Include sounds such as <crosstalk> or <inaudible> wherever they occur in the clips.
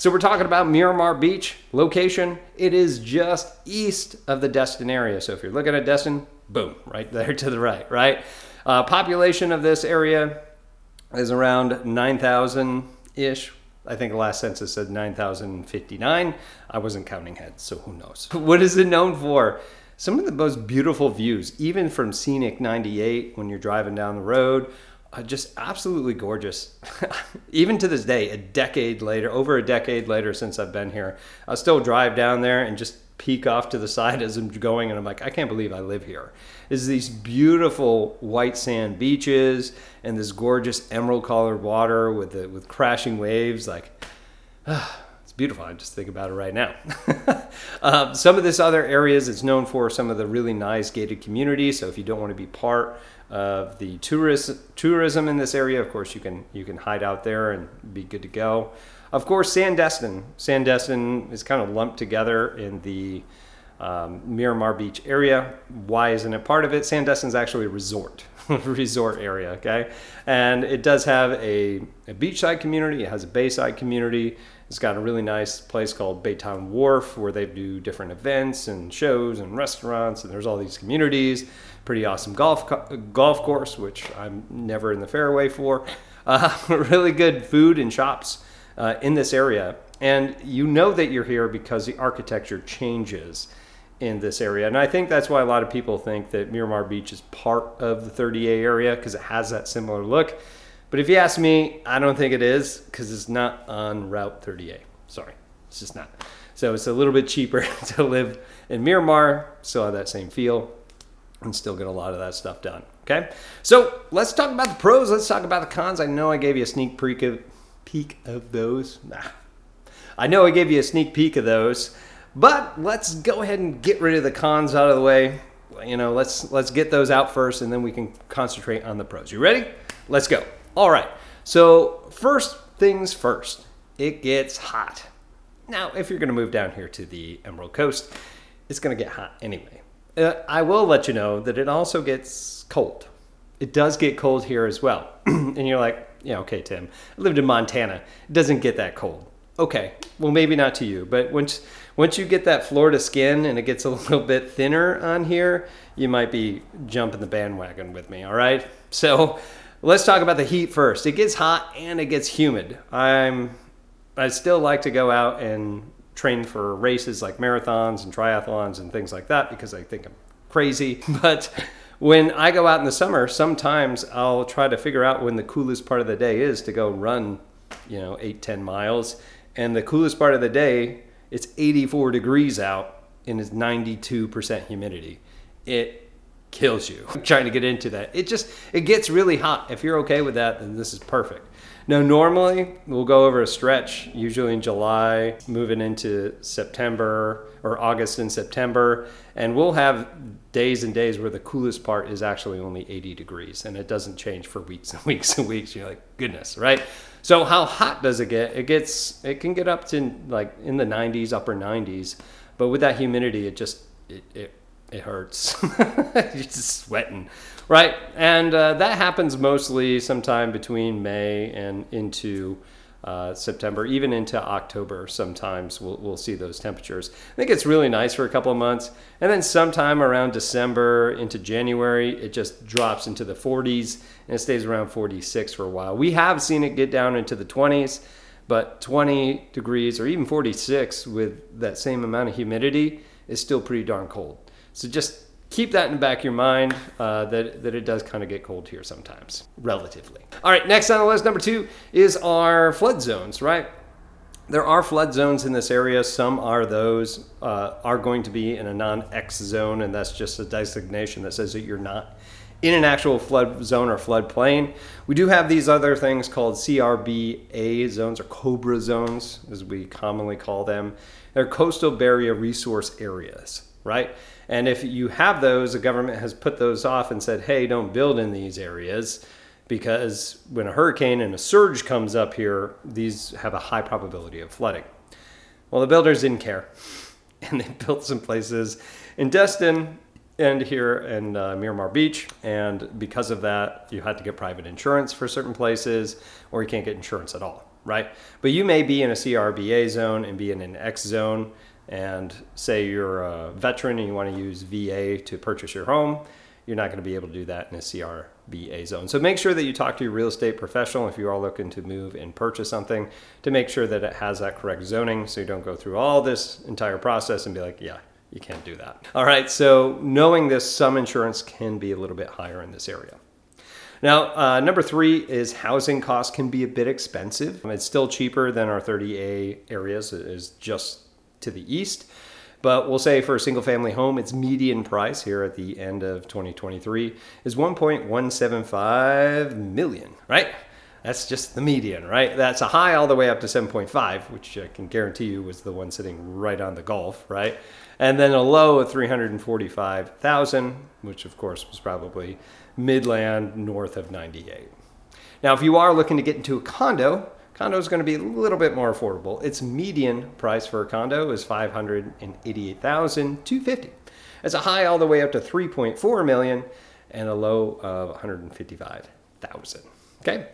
So we're talking about Miramar Beach location. It is just east of the Destin area. So if you're looking at Destin, boom, right there to the right, right? Uh, population of this area is around 9,000 ish. I think the last census said 9,059. I wasn't counting heads, so who knows? <laughs> What is it known for? Some of the most beautiful views, even from scenic 98 when you're driving down the road uh, just absolutely gorgeous. <laughs> Even to this day, a decade later, over a decade later since I've been here, I still drive down there and just peek off to the side as I'm going, and I'm like, I can't believe I live here. Is these beautiful white sand beaches and this gorgeous emerald colored water with the, with crashing waves, like. Uh, <sighs> it's beautiful. I just think about it right now. <laughs> um, some of this other areas, it's known for some of the really nice gated communities. So if you don't want to be part of the tourist, tourism in this area, of course, you can you can hide out there and be good to go. Of course, Sandestin. Sandestin is kind of lumped together in the um, Miramar Beach area. Why isn't it part of it? Sandestin is actually a resort, <laughs> resort area. Okay, and it does have a, a beachside community. It has a bayside community. It's got a really nice place called Baytown Wharf where they do different events and shows and restaurants, and there's all these communities. Pretty awesome golf co- golf course, which I'm never in the fairway for. Uh, <laughs> really good food and shops uh, in this area, and you know that you're here because the architecture changes in this area. And I think that's why a lot of people think that Miramar Beach is part of the 30A area because it has that similar look. But if you ask me, I don't think it is because it's not on Route 30A. Sorry, it's just not. So it's a little bit cheaper <laughs> to live in Miramar, still have that same feel, and still get a lot of that stuff done. Okay, so let's talk about the pros. Let's talk about the cons. I know I gave you a sneak peek of, peek of those. Nah. I know I gave you a sneak peek of those, but let's go ahead and get rid of the cons out of the way. You know, let's let's get those out first, and then we can concentrate on the pros. You ready? Let's go. All right. So, first things first, it gets hot. Now, if you're going to move down here to the Emerald Coast, it's going to get hot anyway. Uh, I will let you know that it also gets cold. It does get cold here as well. <clears throat> and you're like, yeah, okay, Tim. I lived in Montana. It doesn't get that cold. Okay, well, maybe not to you, but once once you get that Florida skin and it gets a <laughs> little bit thinner on here, you might be jumping the bandwagon with me. All right. So Let's talk about the heat first. It gets hot and it gets humid. I'm I still like to go out and train for races like marathons and triathlons and things like that because I think I'm crazy. <laughs> But when I go out in the summer, sometimes I'll try to figure out when the coolest part of the day is to go run, you know, eight, 10 miles. And the coolest part of the day, it's 84 degrees out and it's 92% humidity. It kills you <laughs> I'm trying to get into that. It just it gets really hot. If you're okay with that, then this is perfect. Now, normally we'll go over a stretch, usually in July, moving into September or August and September, and we'll have days and days where the coolest part is actually only 80 degrees, and it doesn't change for weeks <laughs> and weeks and weeks. You're like, goodness, right? So, how hot does it get? It gets, it can get up to like in the 90s, upper 90s, but with that humidity, it just it, it it hurts. <laughs> You're just sweating, right? And uh, that happens mostly sometime between May and into uh, September, even into October. Sometimes we'll, we'll see those temperatures. I think it's really nice for a couple of months. And then sometime around December into January, it just drops into the 40s and it stays around 46 for a while. We have seen it get down into the 20s, but 20 degrees or even 46 with that same amount of humidity is still pretty darn cold. So just keep that in the back of your mind uh, that, that it does kind of get cold here sometimes, relatively. All right, next on the list, number two, is our flood zones, right? There are flood zones in this area. Some are those uh, are going to be in a non-X zone, and that's just a designation that says that you're not in an actual flood zone or flood plain. We do have these other things called CBRA zones or COBRA zones, as we commonly call them. They're coastal barrier resource areas, right? And if you have those, the government has put those off and said, hey, don't build in these areas because when a hurricane and a surge comes up here, these have a high probability of flooding. Well, the builders didn't care, <laughs> and they <laughs> built some places in Destin and here in uh, Miramar Beach. And because of that, you had to get private insurance for certain places, or you can't get insurance at all, right? But you may be in a CBRA zone and be in an X zone. And say you're a veteran and you want to use VA to purchase your home, you're not going to be able to do that in a CBRA zone. So make sure that you talk to your real estate professional if you are looking to move and purchase something to make sure that it has that correct zoning so you don't go through all this entire process and be like, yeah, you can't do that. All right, so knowing this, some insurance can be a little bit higher in this area. Now, uh, number three is housing costs can be a bit expensive. It's still cheaper than our 30A areas, it is just to the east. But we'll say for a single family home, its median price here at the end of 2023 is 1.175 million, right? That's just the median, right? That's a high all the way up to 7.5, which I can guarantee you was the one sitting right on the Gulf, right? And then a low of 345,000, which of course was probably Midland north of 98. Now, if you are looking to get into a condo, condo is going to be a little bit more affordable. Its median price for a condo is 588,250. It's a high all the way up to 3.4 million and a low of 155,000. Okay.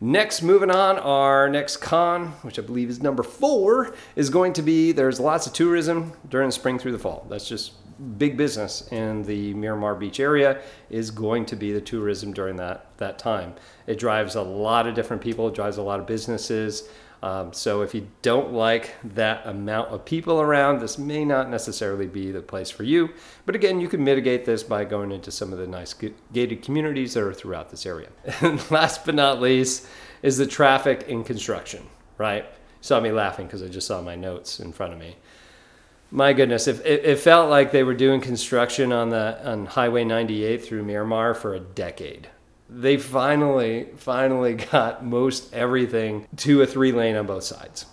Next, moving on, our next con, which I believe is number four, is going to be there's lots of tourism during spring through the fall. That's just big business in the Miramar Beach area is going to be the tourism during that that time. It drives a lot of different people. It drives a lot of businesses. Um, so if you don't like that amount of people around, this may not necessarily be the place for you. But again, you can mitigate this by going into some of the nice gated communities that are throughout this area. <laughs> And last but not least is the traffic in construction, right? You saw me laughing because I just saw my notes in front of me. My goodness, if it, it felt like they were doing construction on the on Highway 98 through Miramar for a decade they finally, finally <laughs> got most everything to a three lane on both sides.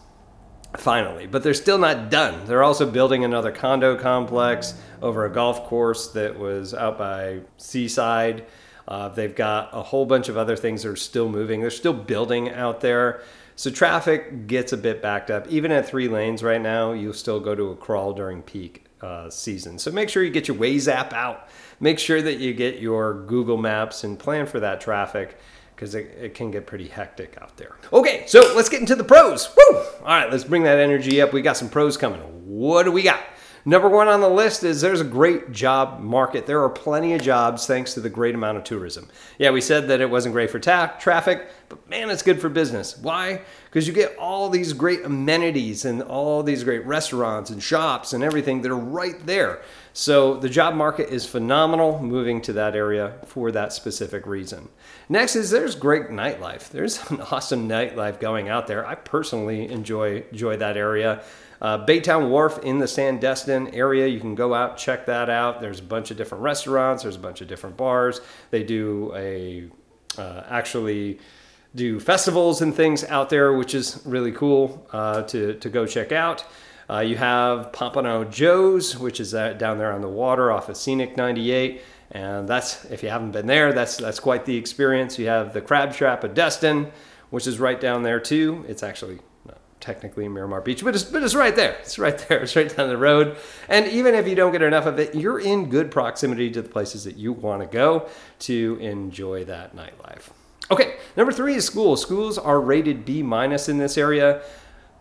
Finally, but they're still not done. They're also building another condo complex over a golf course that was out by Seaside. Uh, they've got a whole bunch of other things that are still moving. They're still building out there. So traffic gets a bit backed up. Even at three lanes right now, you'll still go to a crawl during peak uh, season. So make sure you get your Waze app out make sure that you get your Google Maps and plan for that traffic because it, it, can get pretty hectic out there. Okay, so let's get into the pros. Woo! All right, let's bring that energy up. We got some pros coming. What do we got? Number one on the list is there's a great job market. There are plenty of jobs thanks to the great amount of tourism. Yeah, we said that it wasn't great for ta- traffic, man, it's good for business. Why? Because you get all these great amenities and all these great restaurants and shops and everything that are right there. So the job market is phenomenal moving to that area for that specific reason. Next is there's great nightlife. There's <laughs> an awesome nightlife going out there. I personally enjoy enjoy that area. Uh, Baytown Wharf in the Sandestin area, you can go out check that out. There's a bunch of different restaurants. There's a bunch of different bars. They do a uh, actually do festivals and things out there, which is really cool uh, to to go check out. Uh, you have Pompano Joe's, which is down there on the water off of Scenic 98. And that's, if you haven't been there, that's, that's quite the experience. You have the Crab Trap of Destin, which is right down there too. It's actually not technically Miramar Beach, but it's, but it's right there. It's right there. <laughs> It's right down the road. And even if you don't get enough of it, you're in good proximity to the places that you want to go to enjoy that nightlife. Okay, number three is schools. Schools are rated B minus in this area.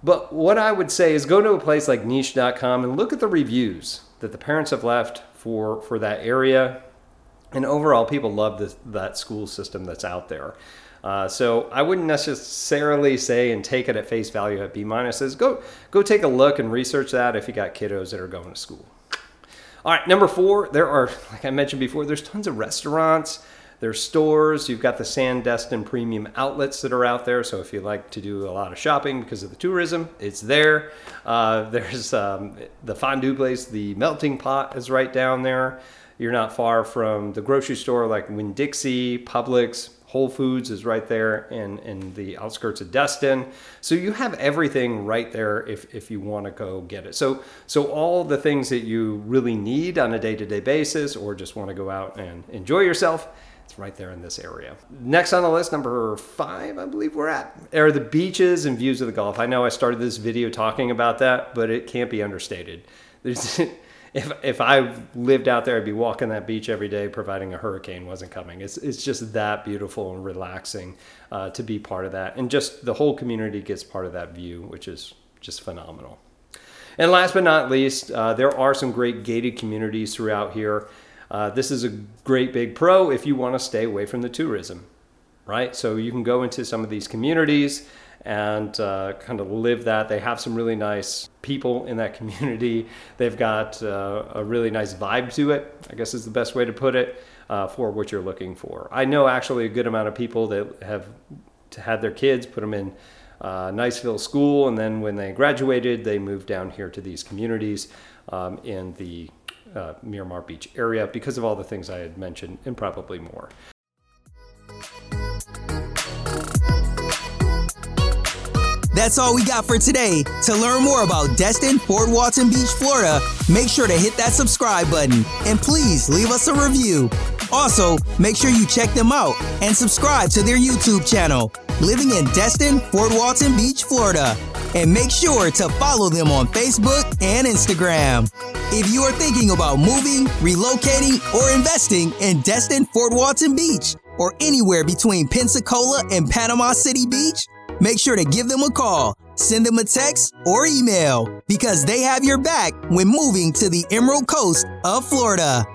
But what I would say is go to a place like niche.com and look at the reviews that the parents have left for, for that area. And overall, people love this, that school system that's out there. Uh, so I wouldn't necessarily say and take it at face value at B minuses. Go go take a look and research that if you got kiddos that are going to school. All right, number four, there are like I mentioned before, there's tons of restaurants. There's stores. You've got the Sandestin premium outlets that are out there. So if you like to do a lot of shopping because of the tourism, it's there. Uh, <laughs> there's um, the fondue place. The melting pot is right down there. You're not far from the grocery store like Winn Dixie, Publix, Whole Foods is right there in, in the outskirts of Destin. So you have everything right there if, if you want to go get it. So so all the things that you really need on a day-to-day basis or just want to go out and enjoy yourself, it's right there in this area. Next on the list, number five, I believe we're at, are the beaches and views of the Gulf. I know I started this video talking about that, but it can't be understated. There's <laughs> if if I lived out there, I'd be walking that beach every day, providing a hurricane wasn't coming. It's it's just that beautiful and relaxing uh, to be part of that, and just the whole community gets part of that view, which is just phenomenal. And last but not least, uh, there are some great gated communities throughout here. Uh, this is a great big pro if you want to stay away from the tourism, right? So you can go into some of these communities and uh, kind of live that. They have some really nice people in that <laughs> community. They've got uh, a really nice vibe to it, I guess is the best way to put it, uh, for what you're looking for. I know actually a good amount of people that have had their kids put them in uh, Niceville School, and then when they graduated, they moved down here to these communities um, in the uh, Miramar Beach area because of all the things I had mentioned and probably more. That's all we got for today. To learn more about Destin, Fort Walton Beach, Florida, make sure to hit that subscribe button and please leave us a review. Also, make sure you check them out and subscribe to their YouTube channel, Living in Destin, Fort Walton Beach, Florida. And make sure to follow them on Facebook and Instagram. If you are thinking about moving, relocating, or investing in Destin, Fort Walton Beach, or anywhere between Pensacola and Panama City Beach, make sure to give them a call, send them a text, or email because they have your back when moving to the Emerald Coast of Florida.